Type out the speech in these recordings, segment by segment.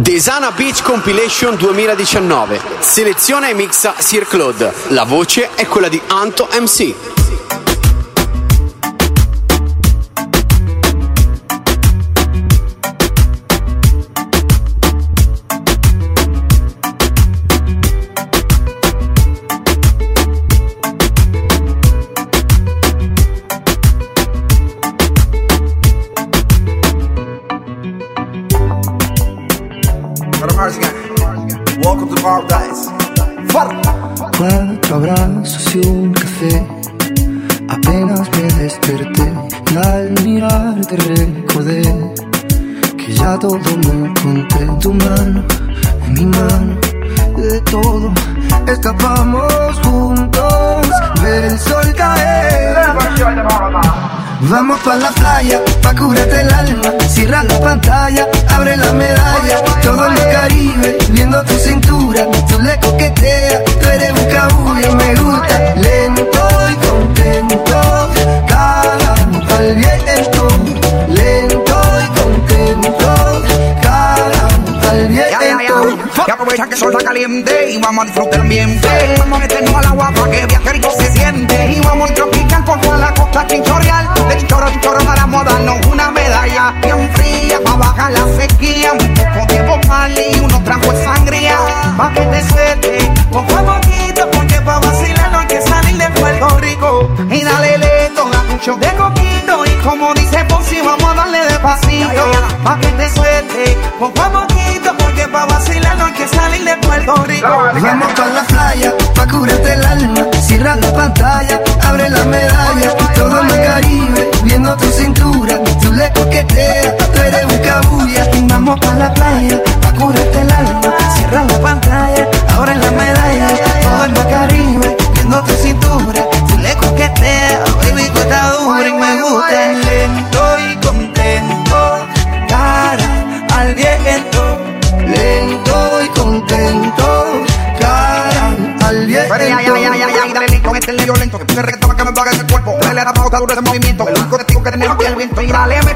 Desana Beach Compilation 2019. Selezione e mixa Sir Claude. La voce è quella di Anto MC.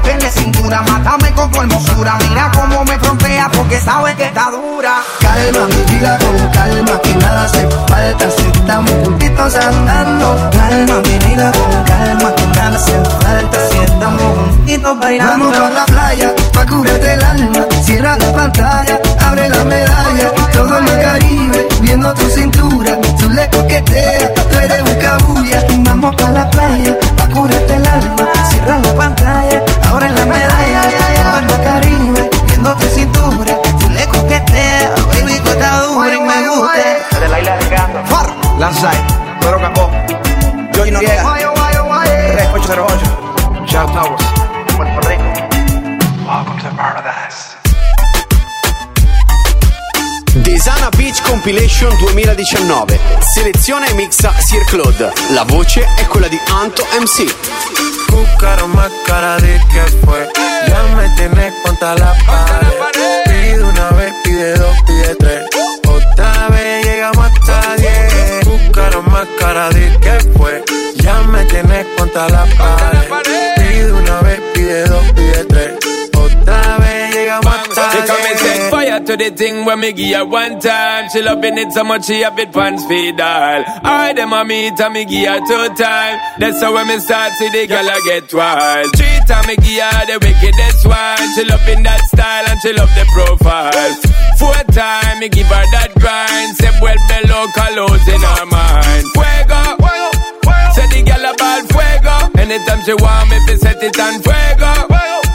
Métele cintura, mátame con tu hermosura. Mira cómo me frontea porque sabe que está dura. Calma, mi vida con calma, que nada hace falta. Si estamos juntitos andando. Calma, mi vida con calma, que nada hace falta. Si estamos juntitos bailando. Vamos a la playa, pa' curarte el alma, cierra la pantalla, abre la medalla, todo en el Caribe, viendo tu cintura, tú le coqueteas, tú eres un cabulla. Vamos pa' la playa, pa' curarte el alma, Lanzai Pedro Capó Joy Noriega 3808 Shout Towers Puerto Rico Welcome to Paradise Desana Beach Compilation 2019. Selezione e mixa Sir Claude. La voce è quella di Anto MC. Buscaron más cara de que fue. Ya me tienes contra la pared. Pide una vez, pide dos, pide tres. Cara de que fue. Ya me tienes contra la pared. Pide una vez, pide dos, pide to the thing when me give her one time. She loving it so much she have it pants feed all. I them a meet and me give her two time. That's how when me start see the girl I get wild. Three time me give her the wickedest one. She loving that style and she love the profile. Four time me give her that grind. Say well below colors in her mind. Fuego. Say the girl a ball fuego. Anytime she want me, fi set it on fuego.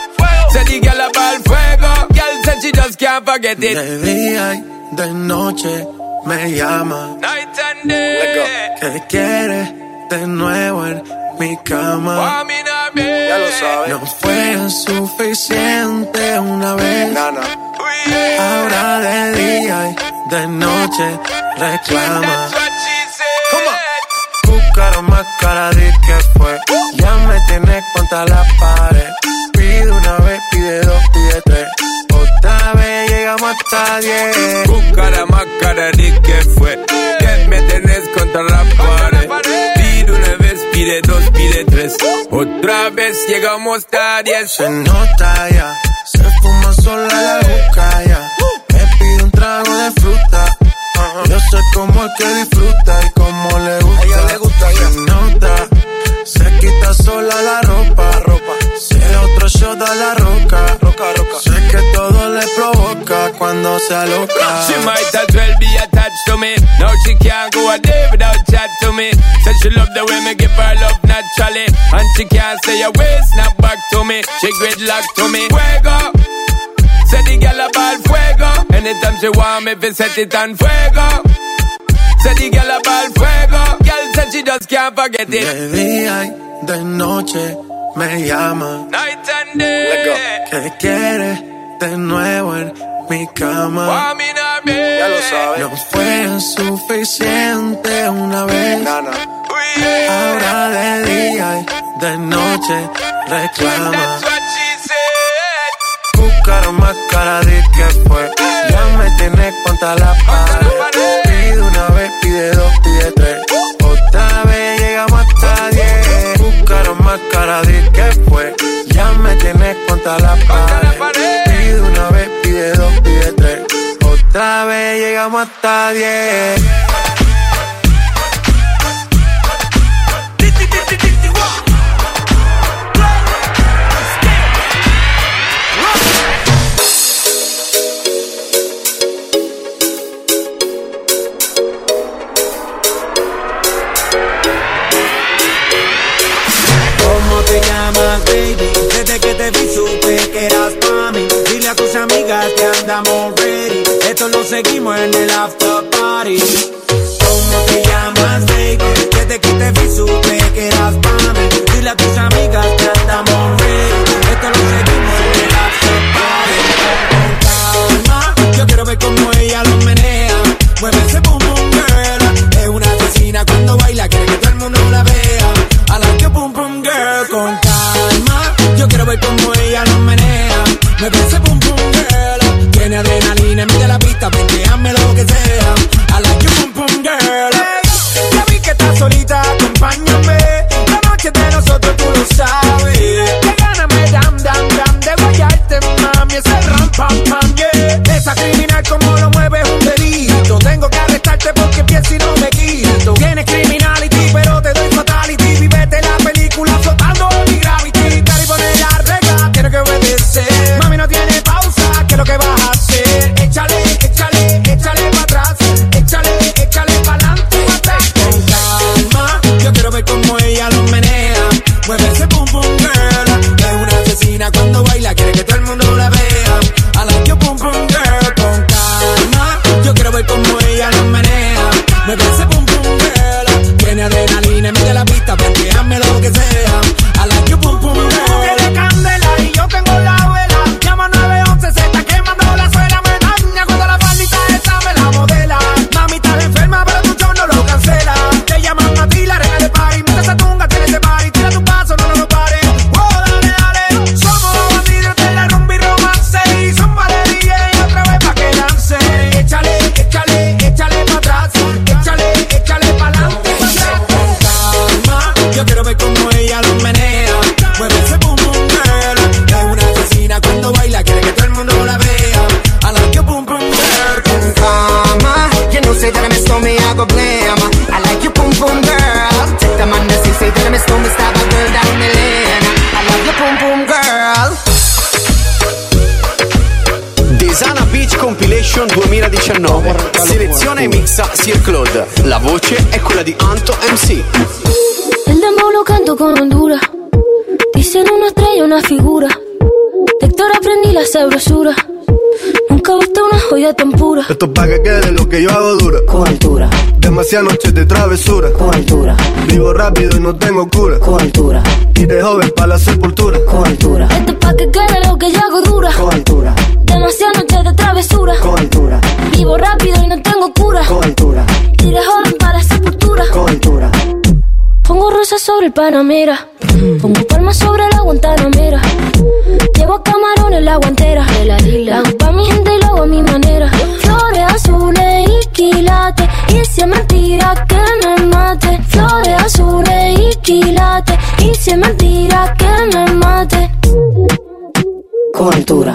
Say the girl a ball fuego. Girl said she just can't forget it. De día y de noche me llama. Night and day. Que quiere de nuevo en mi cama. Ya lo sabes No fue suficiente una vez. Nana. Ahora de día y de noche reclama. Said. Buscaron más cara de que fue. Ya me tienes contra la pared. Pide una vez, de dos y de tres. Otra vez llegamos hasta diez. Busca más cara ni que fue. Que me tenés contra la pared. Pide una vez, pide dos, pide tres. Otra vez llegamos hasta diez. Se nota ya, se fuma sola la boca ya. Me pide un trago de fruta. Yo sé cómo es que disfruta y cómo le gusta. A ella le gusta, ella. Se nota, se quita sola la ropa. ropa. Se otro shot a la ropa no sea loca. She might as well be attached to me. Now she can't go a day without chat to me. Said she love the way me give her love naturally. And she can't say a word, snap back to me. She gridlock to me. Fuego. Say the girl about fuego. Anytime she want me, fi set it on fuego. Say the girl about fuego. Girl said she just can't forget it. De día y de noche me llama. Night and day. ¿Qué quiere de nuevo en mi cama? Ya lo sabes. No fue suficiente una vez. Ahora de día y de noche reclama. Said. Buscaron más cara de que fue. Ya me tienes contra la pared. Pide una vez, pide dos, pide tres. Otra vez llegamos hasta diez. Buscaron más cara de que fue. Ya me tienes contra la pared. Una vez, pide dos, pide tres. Otra vez llegamos hasta diez. ¿Cómo te llamas, baby? Desde que te vi supe que eras amigas que andamos ready. Esto lo seguimos en el after party. ¿Cómo te llamas, baby? Desde que te vi supe que eras pa' mí Dile a tus amigas que andamos ready. Esto lo seguimos en el after party. Con calma, yo quiero ver cómo ella lo menea. Mueve ese boom boom girl. Es una asesina cuando baila Quiere que todo el mundo la vea. I like your boom boom girl. Con calma Yo quiero ver cómo ella lo menea. Mueve ese boom boom girl adrenalina en medio de la pista Pendeame lo que sea e mixa Sir Claude. La voce è quella di Anto MC. El dembow lo canto con Honduras. Dicen una estrella, una figura. De Héctor aprendí la sabrosura. Nunca he visto una joya tan pura. Esto es pa' que quede lo que yo hago dura. Con altura, Demasiadas noches de travesura. con altura, Vivo rápido y no tengo cura. con altura, Y de joven para la sepultura. con altura. Esto es pa' que quede lo que yo hago dura. Con altura, el Panamera. Pongo palmas sobre la Guantanamera. Llevo camarones la guantera. La hago pa' mi gente y lo hago a mi manera. Flores azules y quilates. Y si es mentira que me mate. Flores azules y quilates. Y si es mentira que me mate. Con altura,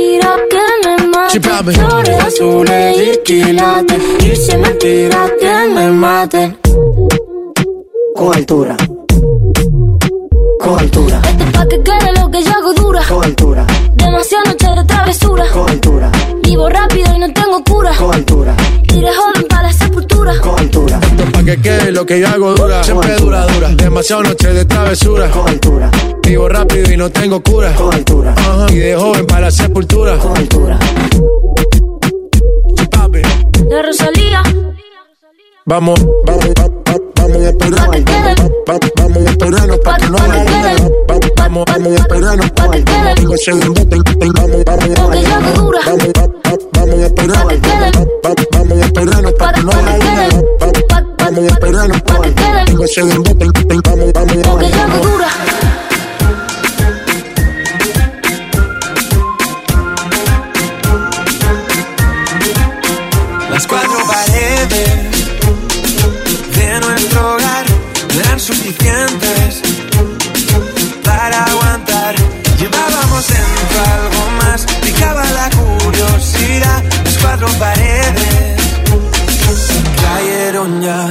me papi. Flores azules y quilates. Dice mentira que me mate. Cobertura. Cobertura, Esto es pa' que quede lo que yo hago dura. cobertura, Demasiadas noches de travesura. cobertura, Vivo rápido y no tengo cura. cobertura, Iré joven que quede lo que yo hago dura. Siempre dura, dura. Demasiado noche de travesura. cobertura, Vivo rápido y no tengo cura. cobertura, Ajá. Y de joven para la sepultura. cobertura. Papi. De Rosalía. Vamos, vamos, va- va- vamos a esperar. Pa' que quede. Va- Vamos a esperarnos pa' Pa' que no. Va- Vamos, vamos a esperarnos Pa' que quede. Tengo ese bote, Vamos, vamos, vamos, va- va- vamos a esperar. Pa' que quede. Va- va- Vamos a esperarnos pa' Pa' que no pa' Vamos a esperarnos pa' que quede. Tengo ese bote, Vamos, vamos, vamos. dura. Las cuatro paredes de nuestro hogar eran suficientes para aguantar. Llevábamos dentro algo más, picaba la curiosidad. Las cuatro paredes cayeron ya.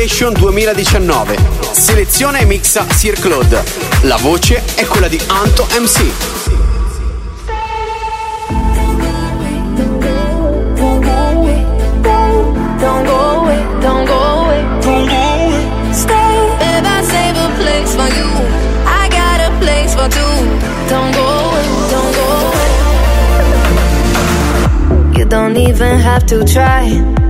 Compilation 2019. Selezione e mixa Sir Claude. La voce è quella di Anto MC. Don't even have to try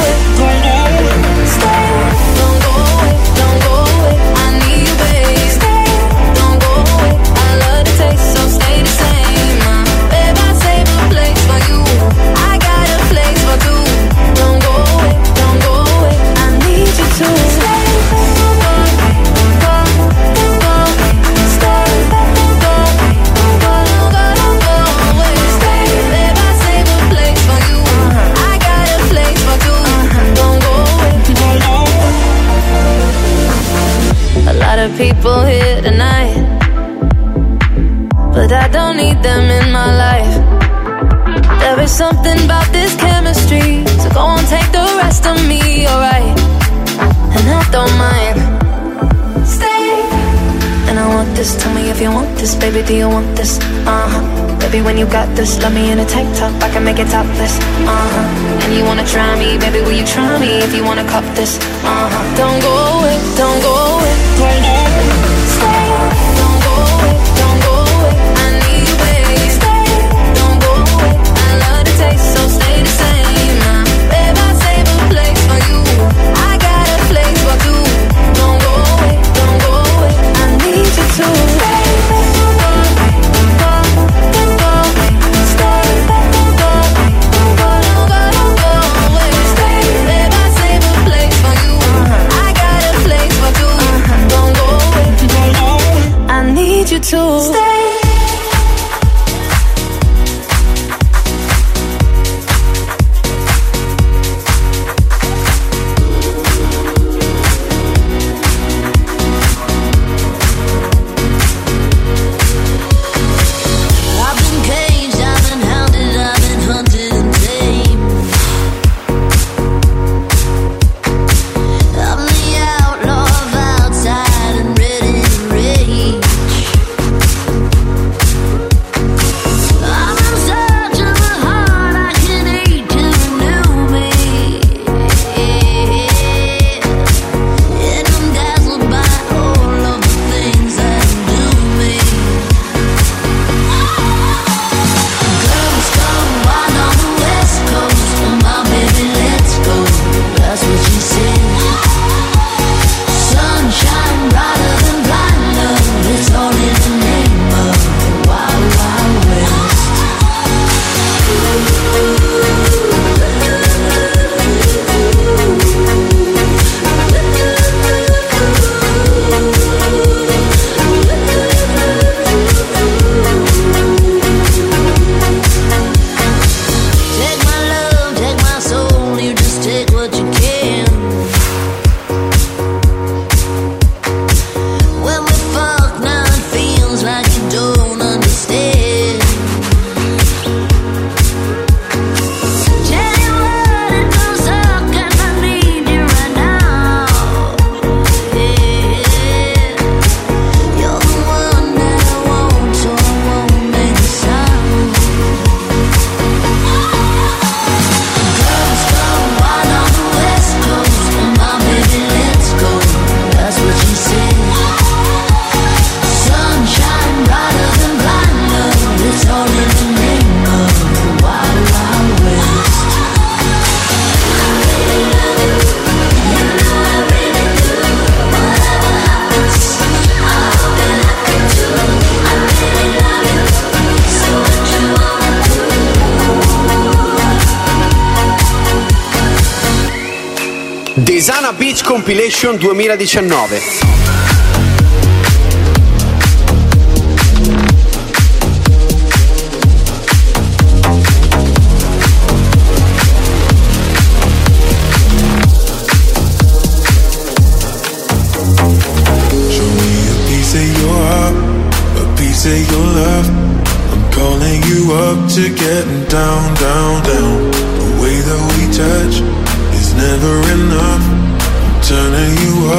I don't need them in my life. There is something about this chemistry. So go and take the rest of me, alright and I don't mind. Stay, and I want this. Tell me if you want this, baby. Do you want this? Uh huh. Baby, when you got this, love me in a tank top. I can make it topless. Uh huh. And you wanna try me, baby? Will you try me if you wanna cop this? Uh huh. Don't go away, don't go away, don't go away. Compilation 2019. you to getting down, down, down. The way that we touch is never enough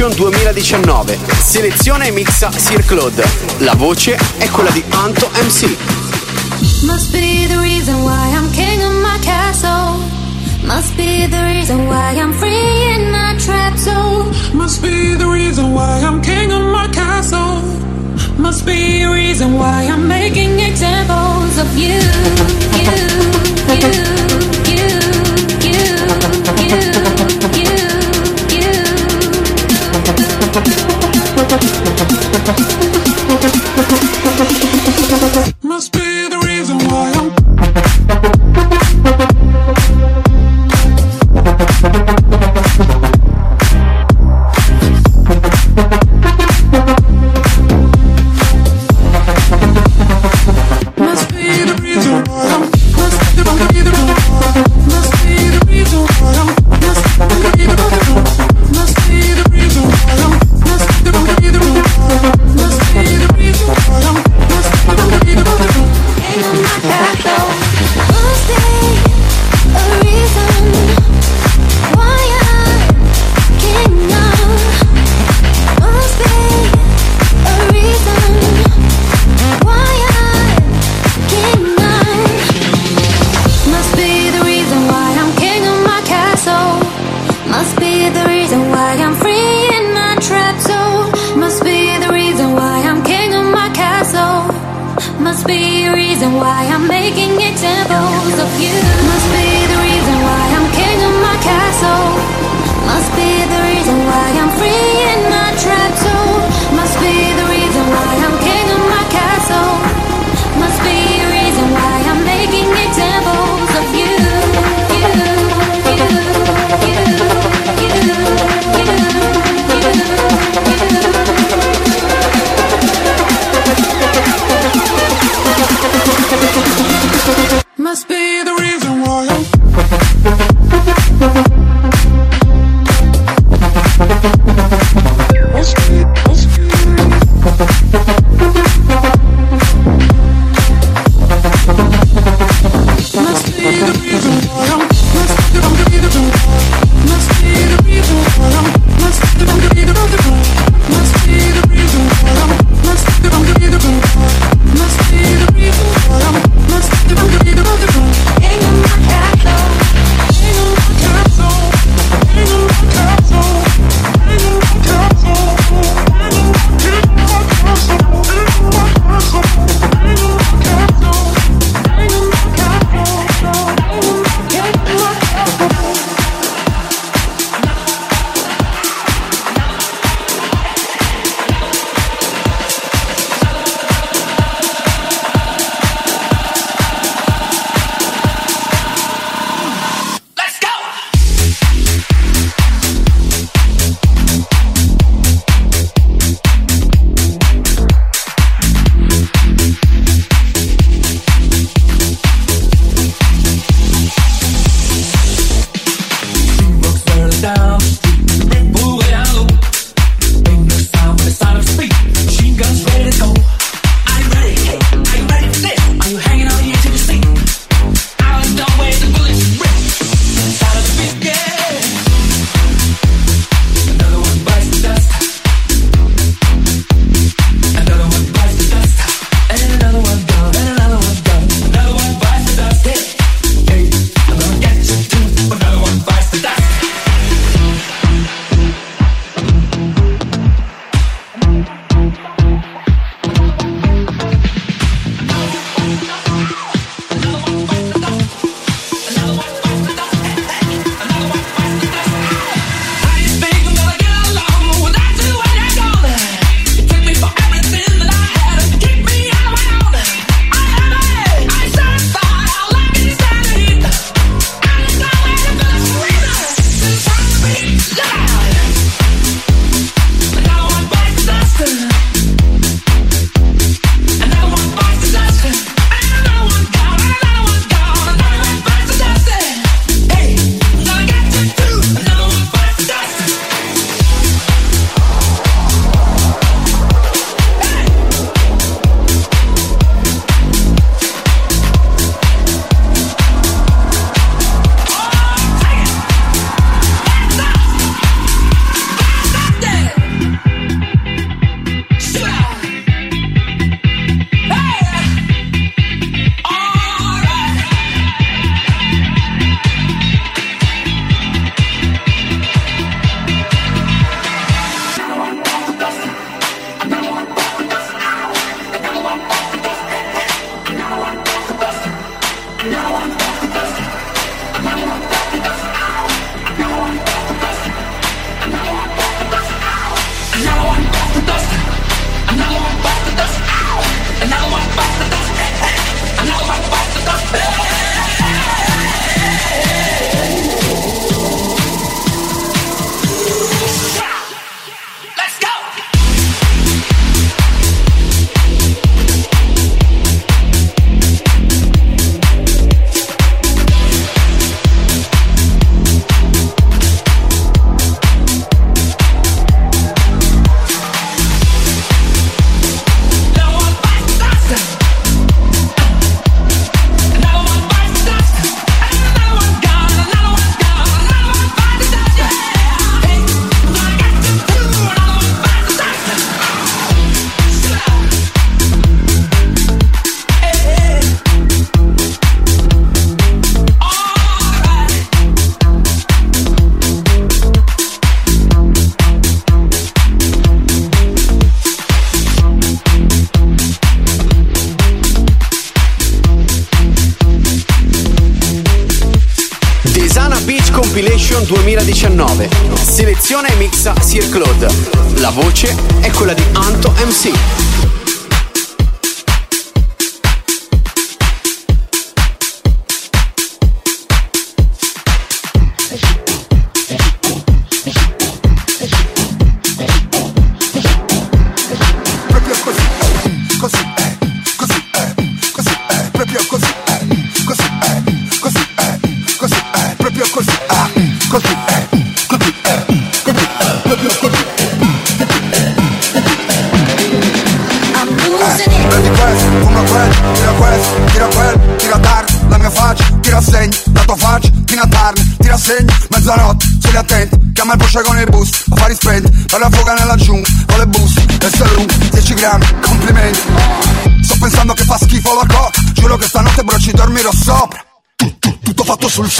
Edition 2019. Selezione e mixa Sir Claude. La voce è quella di Anto MC. Must be the reason why I'm king of my castle. Must be the reason why I'm free in my trap zone. Must be the reason why I'm king of my castle. Must be the reason why I'm making examples of you, you, you. すみません。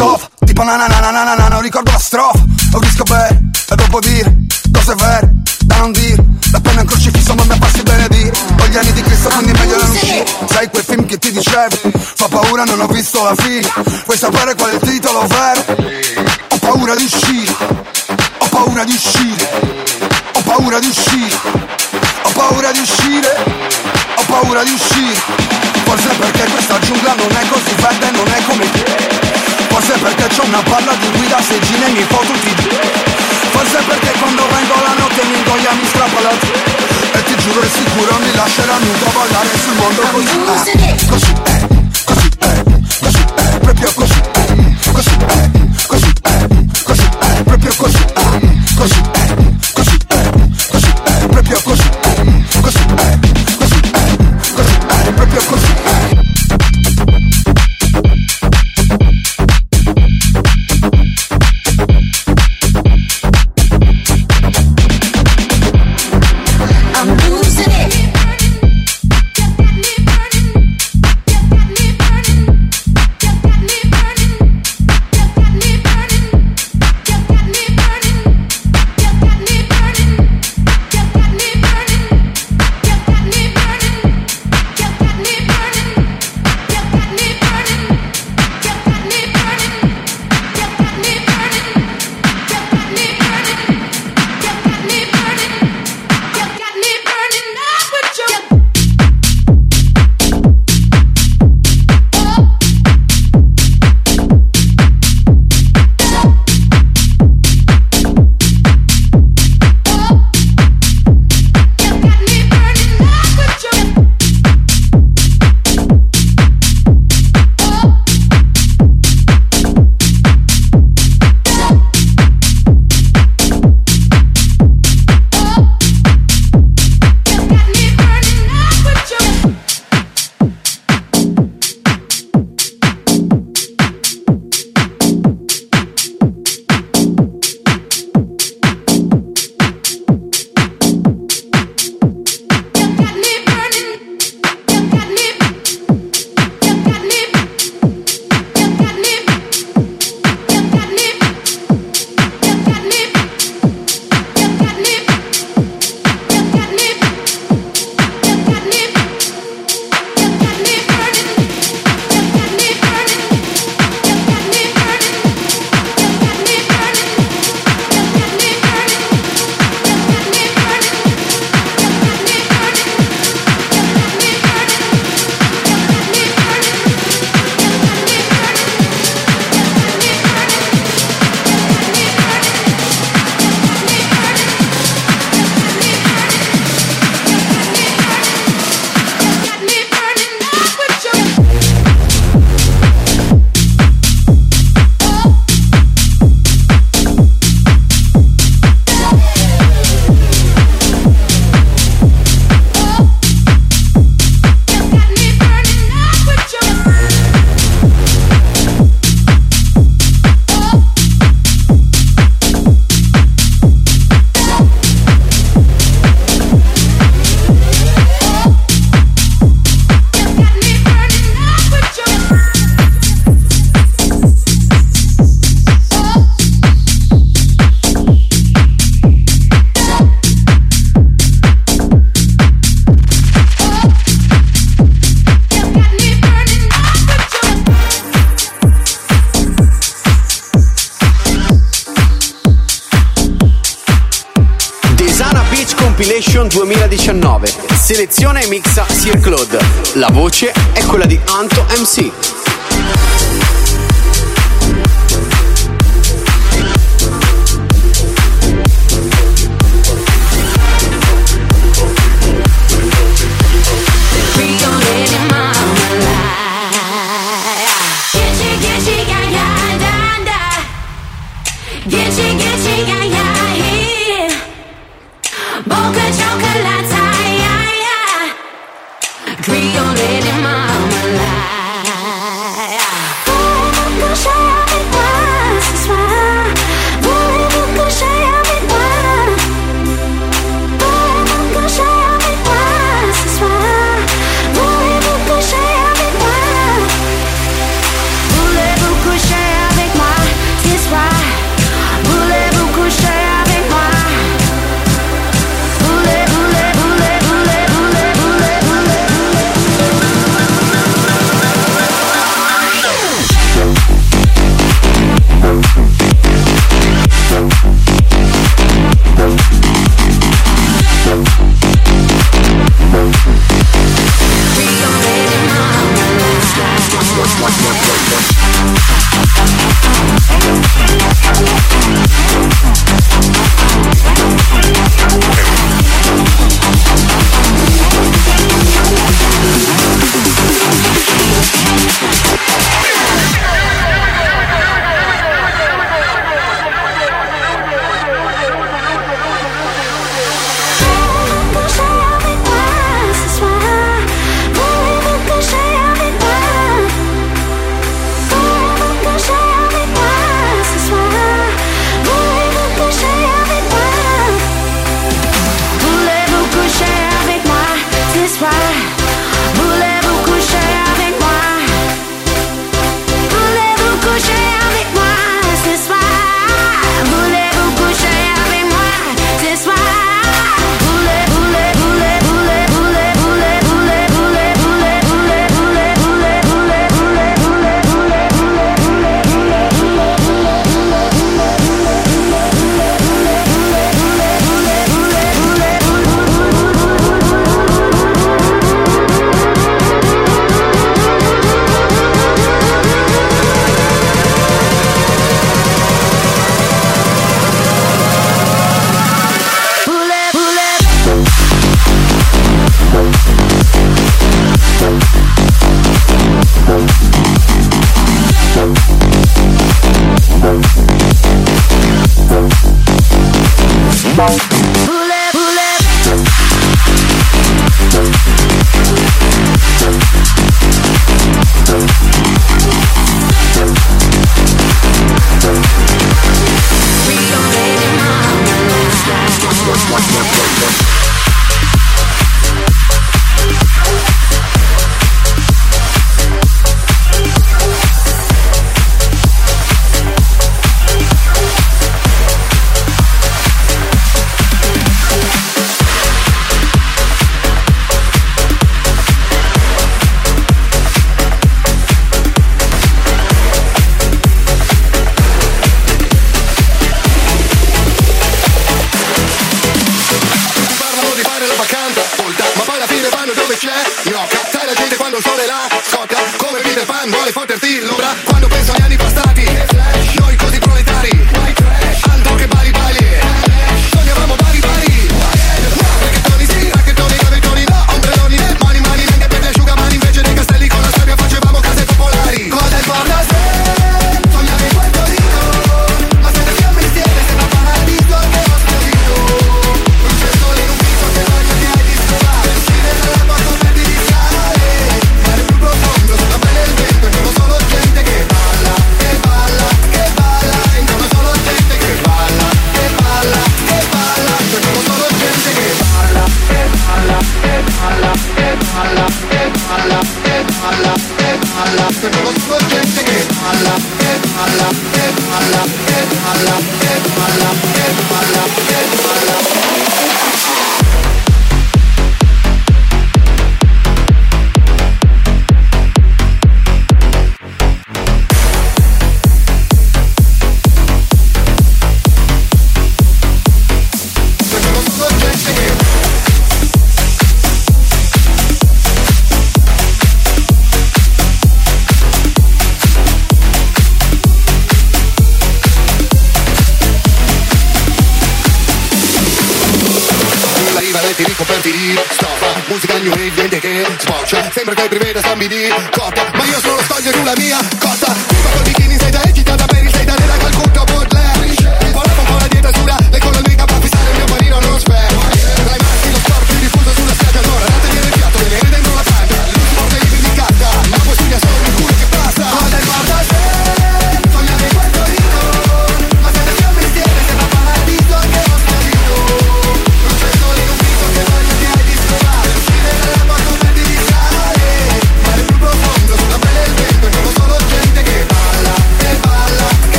off Tipo na na na na na na non ricordo la strofa. Ho visto bene e dopo dire cose vere da non dire La penna è un crocifisso ma mi passi benedire Ho gli anni di Cristo quindi meglio non uscire. Sai quel film che ti dicevo? Fa paura non ho visto la fine. Vuoi sapere qual è il passeggina e mi fa tutti. Forse perché quando vengo la notte mi ingoia mi strappa la E ti giuro è sicuro mi lasceranno nudo ballare sul mondo ah, così. eh, Così eh. seleziona e mixa Sir Claude. La voce è quella di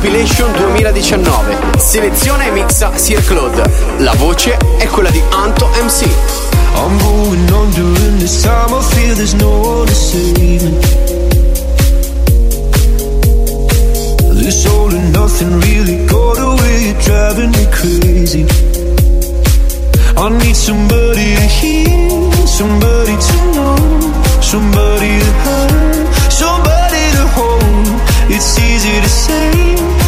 Compilation 2019. Selezione e mixa Sir Claude. La voce è quella di Anto MC. I'm going on during this time. I feel there's no one to save me. This all and nothing really got away, you're driving me crazy. I need somebody to hear, somebody to know, somebody to have, somebody. It's easy to say,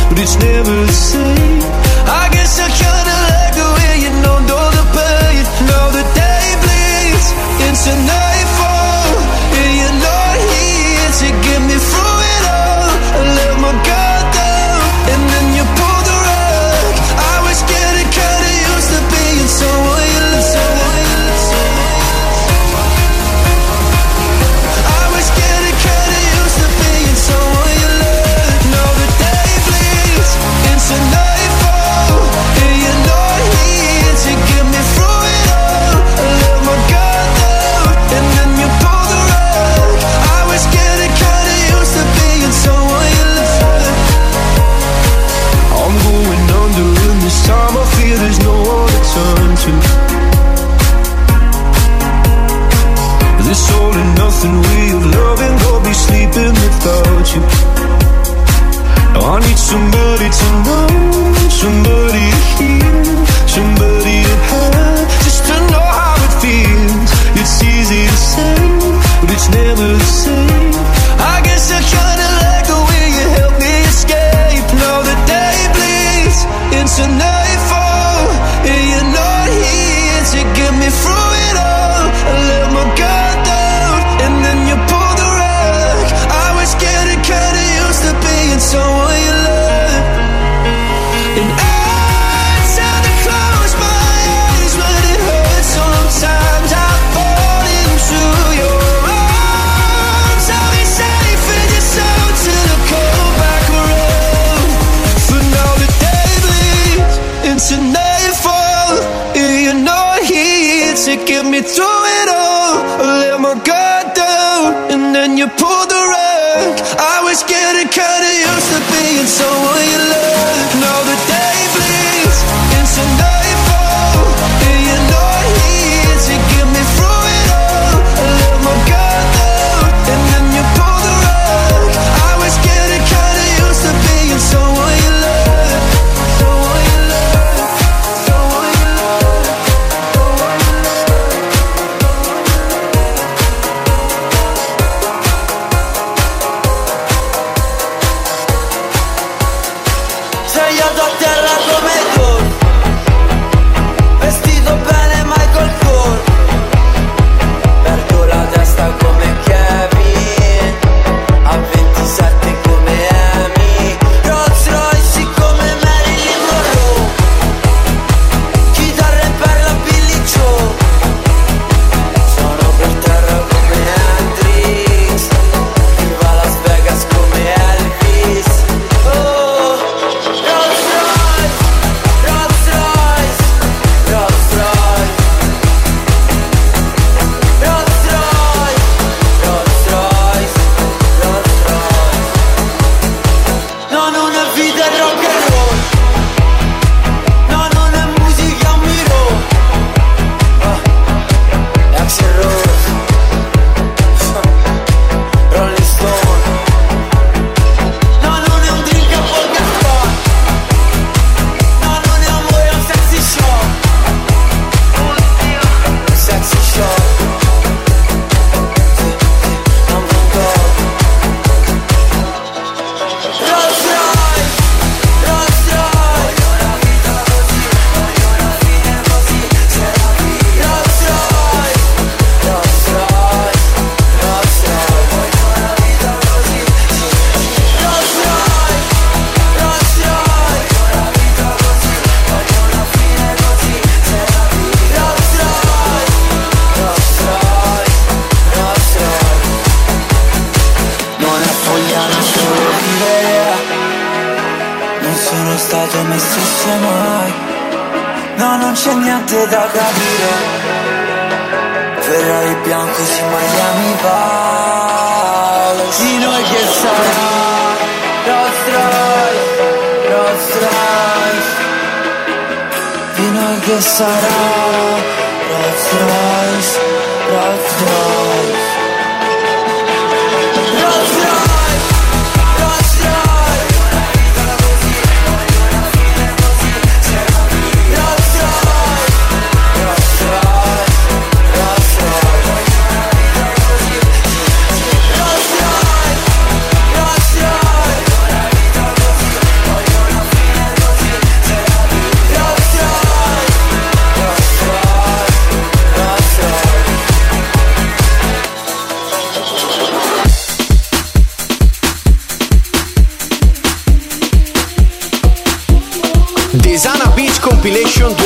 but it's never the same. I guess I kinda like the way you know, know the pain. Now the day bleeds into nightfall, soul and nothing real. Loving will be sleeping without you. Now I need somebody to know Somebody to hear Somebody to have Just to know how it feels. It's easy to say But it's never the same. I guess I kinda like the way you help me escape. Now the day bleeds into night. sono stato me stesso mai. No, non c'è niente da capire. Ferrari bianco si Miami Paolo Di noi che sarà Rolls Royce, Rolls Royce Di noi che sarà Rolls Royce, Rolls Royce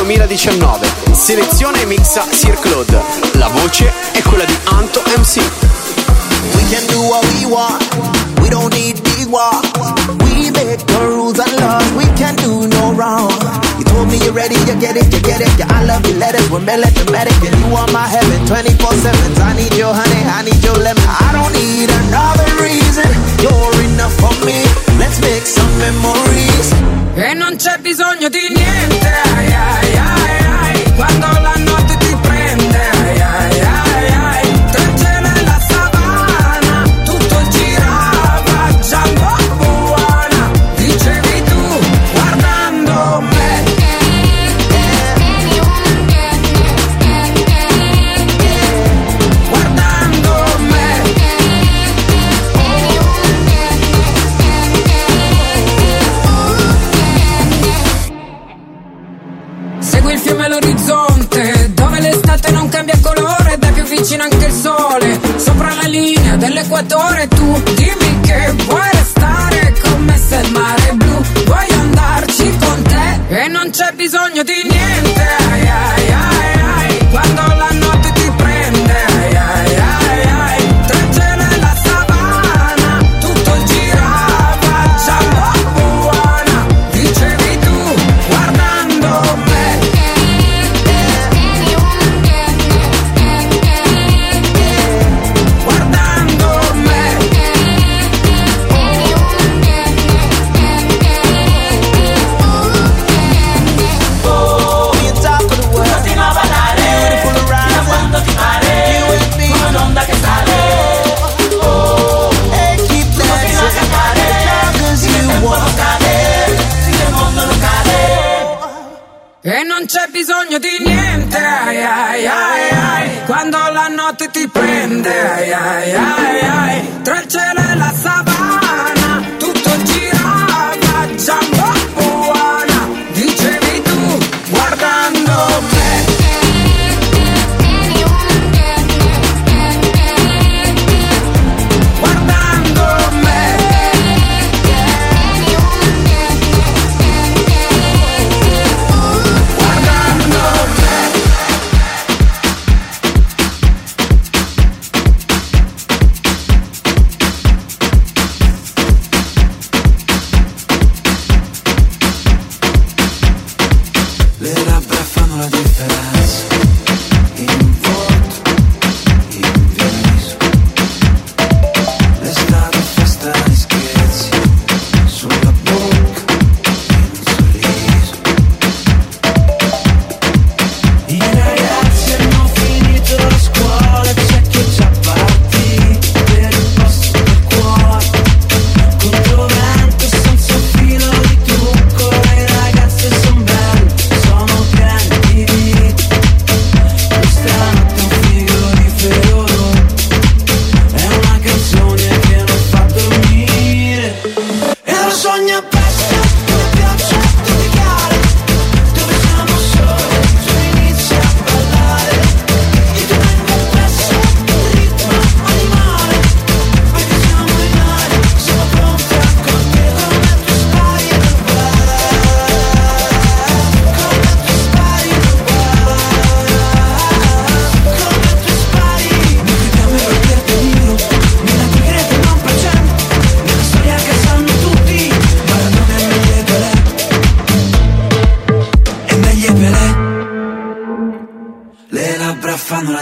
2019. Selezione e mixa Sir Claude. La voce è quella di Anto MC. We can do what we want, we don't need big war. We make the rules and laws, we can do no wrong. You told me you're ready, you get it, you get it. Yeah, I love your letters, we're melodramatic. And you are my heaven, 24 7. I need your honey, I need your lemon. I don't need another reason, you're enough for me. Let's make some memories. E non c'è bisogno di niente. Equatore tu.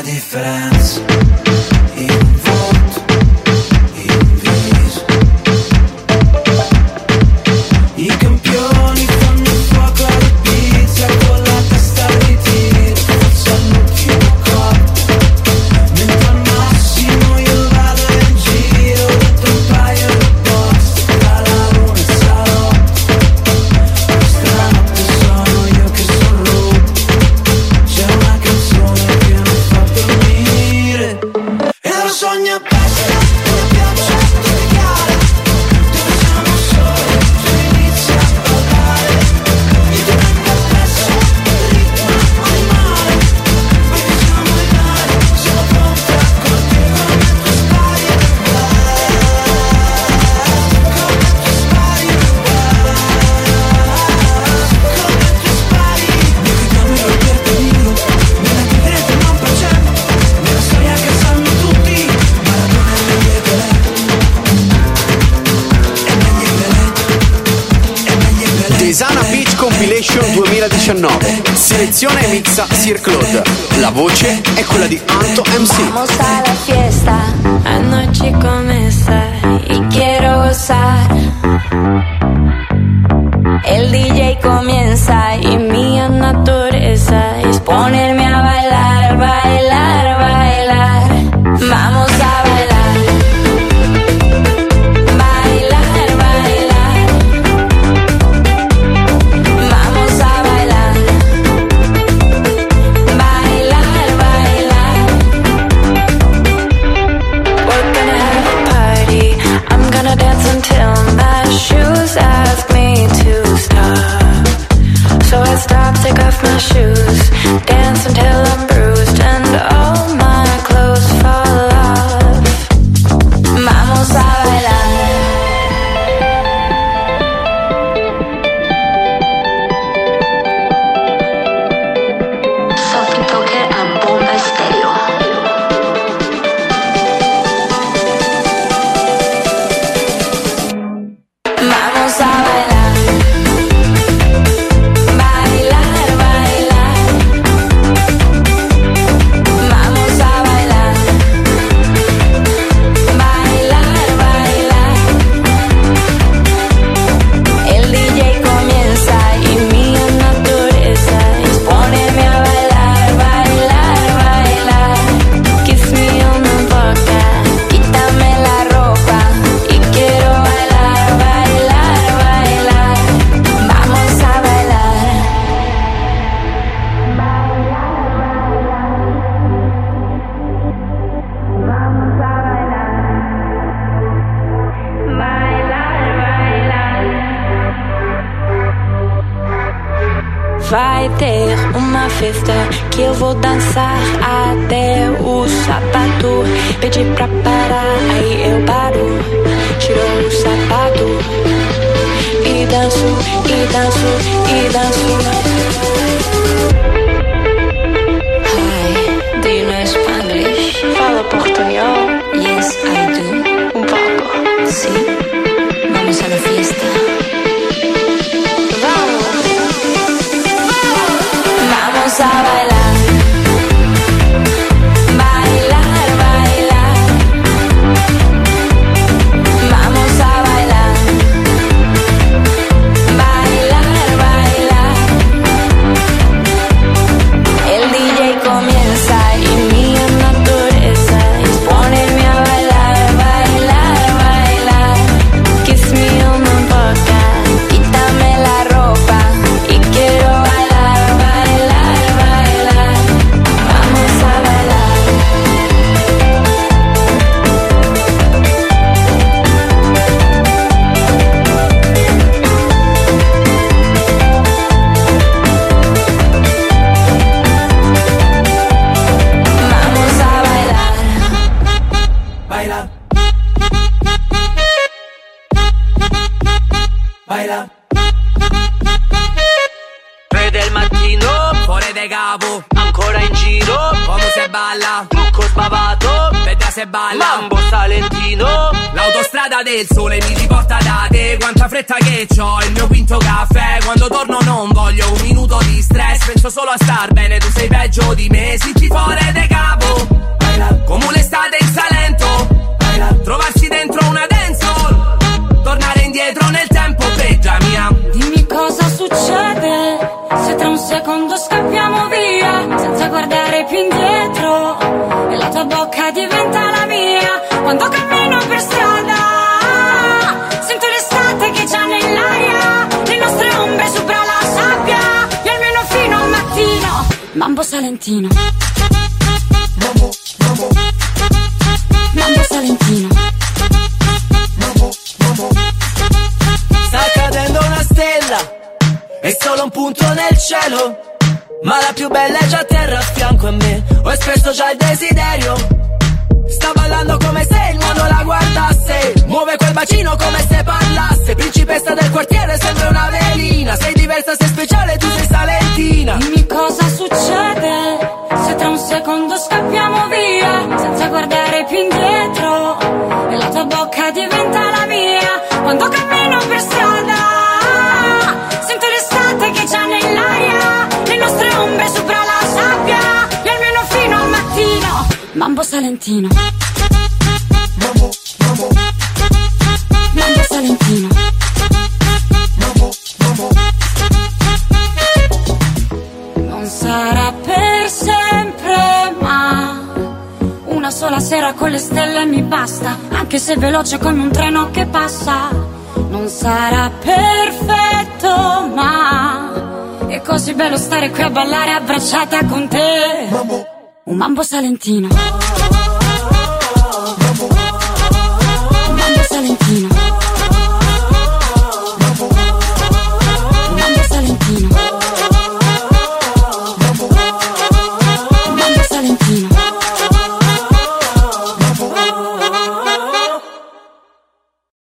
Differenza mattino, fuori de capo, ancora in giro, come se balla, trucco sbavato, vedi se balla, mambo salentino, l'autostrada del sole mi riporta da te, quanta fretta che c'ho, il mio quinto caffè, quando torno non voglio un minuto di stress, penso solo a star bene, tu sei peggio di me, senti fuori de capo, come un'estate in Salento, trovarsi dentro una dancehall, tornare indietro nel tempo, peggia mia, Dimmi cosa succede tra un secondo scappiamo via senza guardare più indietro. E la tua bocca diventa la mia quando cammino per strada. Sento l'estate che già nell'aria le nostre ombre sopra la sabbia e almeno fino al mattino. Mambo salentino. Mambo salentino. Sta cadendo una stella È solo un punto nel cielo Ma la più bella è già a terra a fianco a me. Ho espresso già il desiderio. Sta ballando come se il mondo la guardasse. Muove quel bacino come se parlasse. Principessa del quartiere sembra una velina. Sei diversa, sei speciale, tu sei salentina. Dimmi cosa succede se tra un secondo scappiamo via senza guardare più indietro e la tua bocca diventa la mia quando cammino per strada mambo salentino mambo salentino Non sarà per sempre, ma una sola sera con le stelle mi basta, anche se veloce come un treno che passa. Non sarà perfetto, ma è così bello stare qui a ballare abbracciata con te. Un mambo salentino.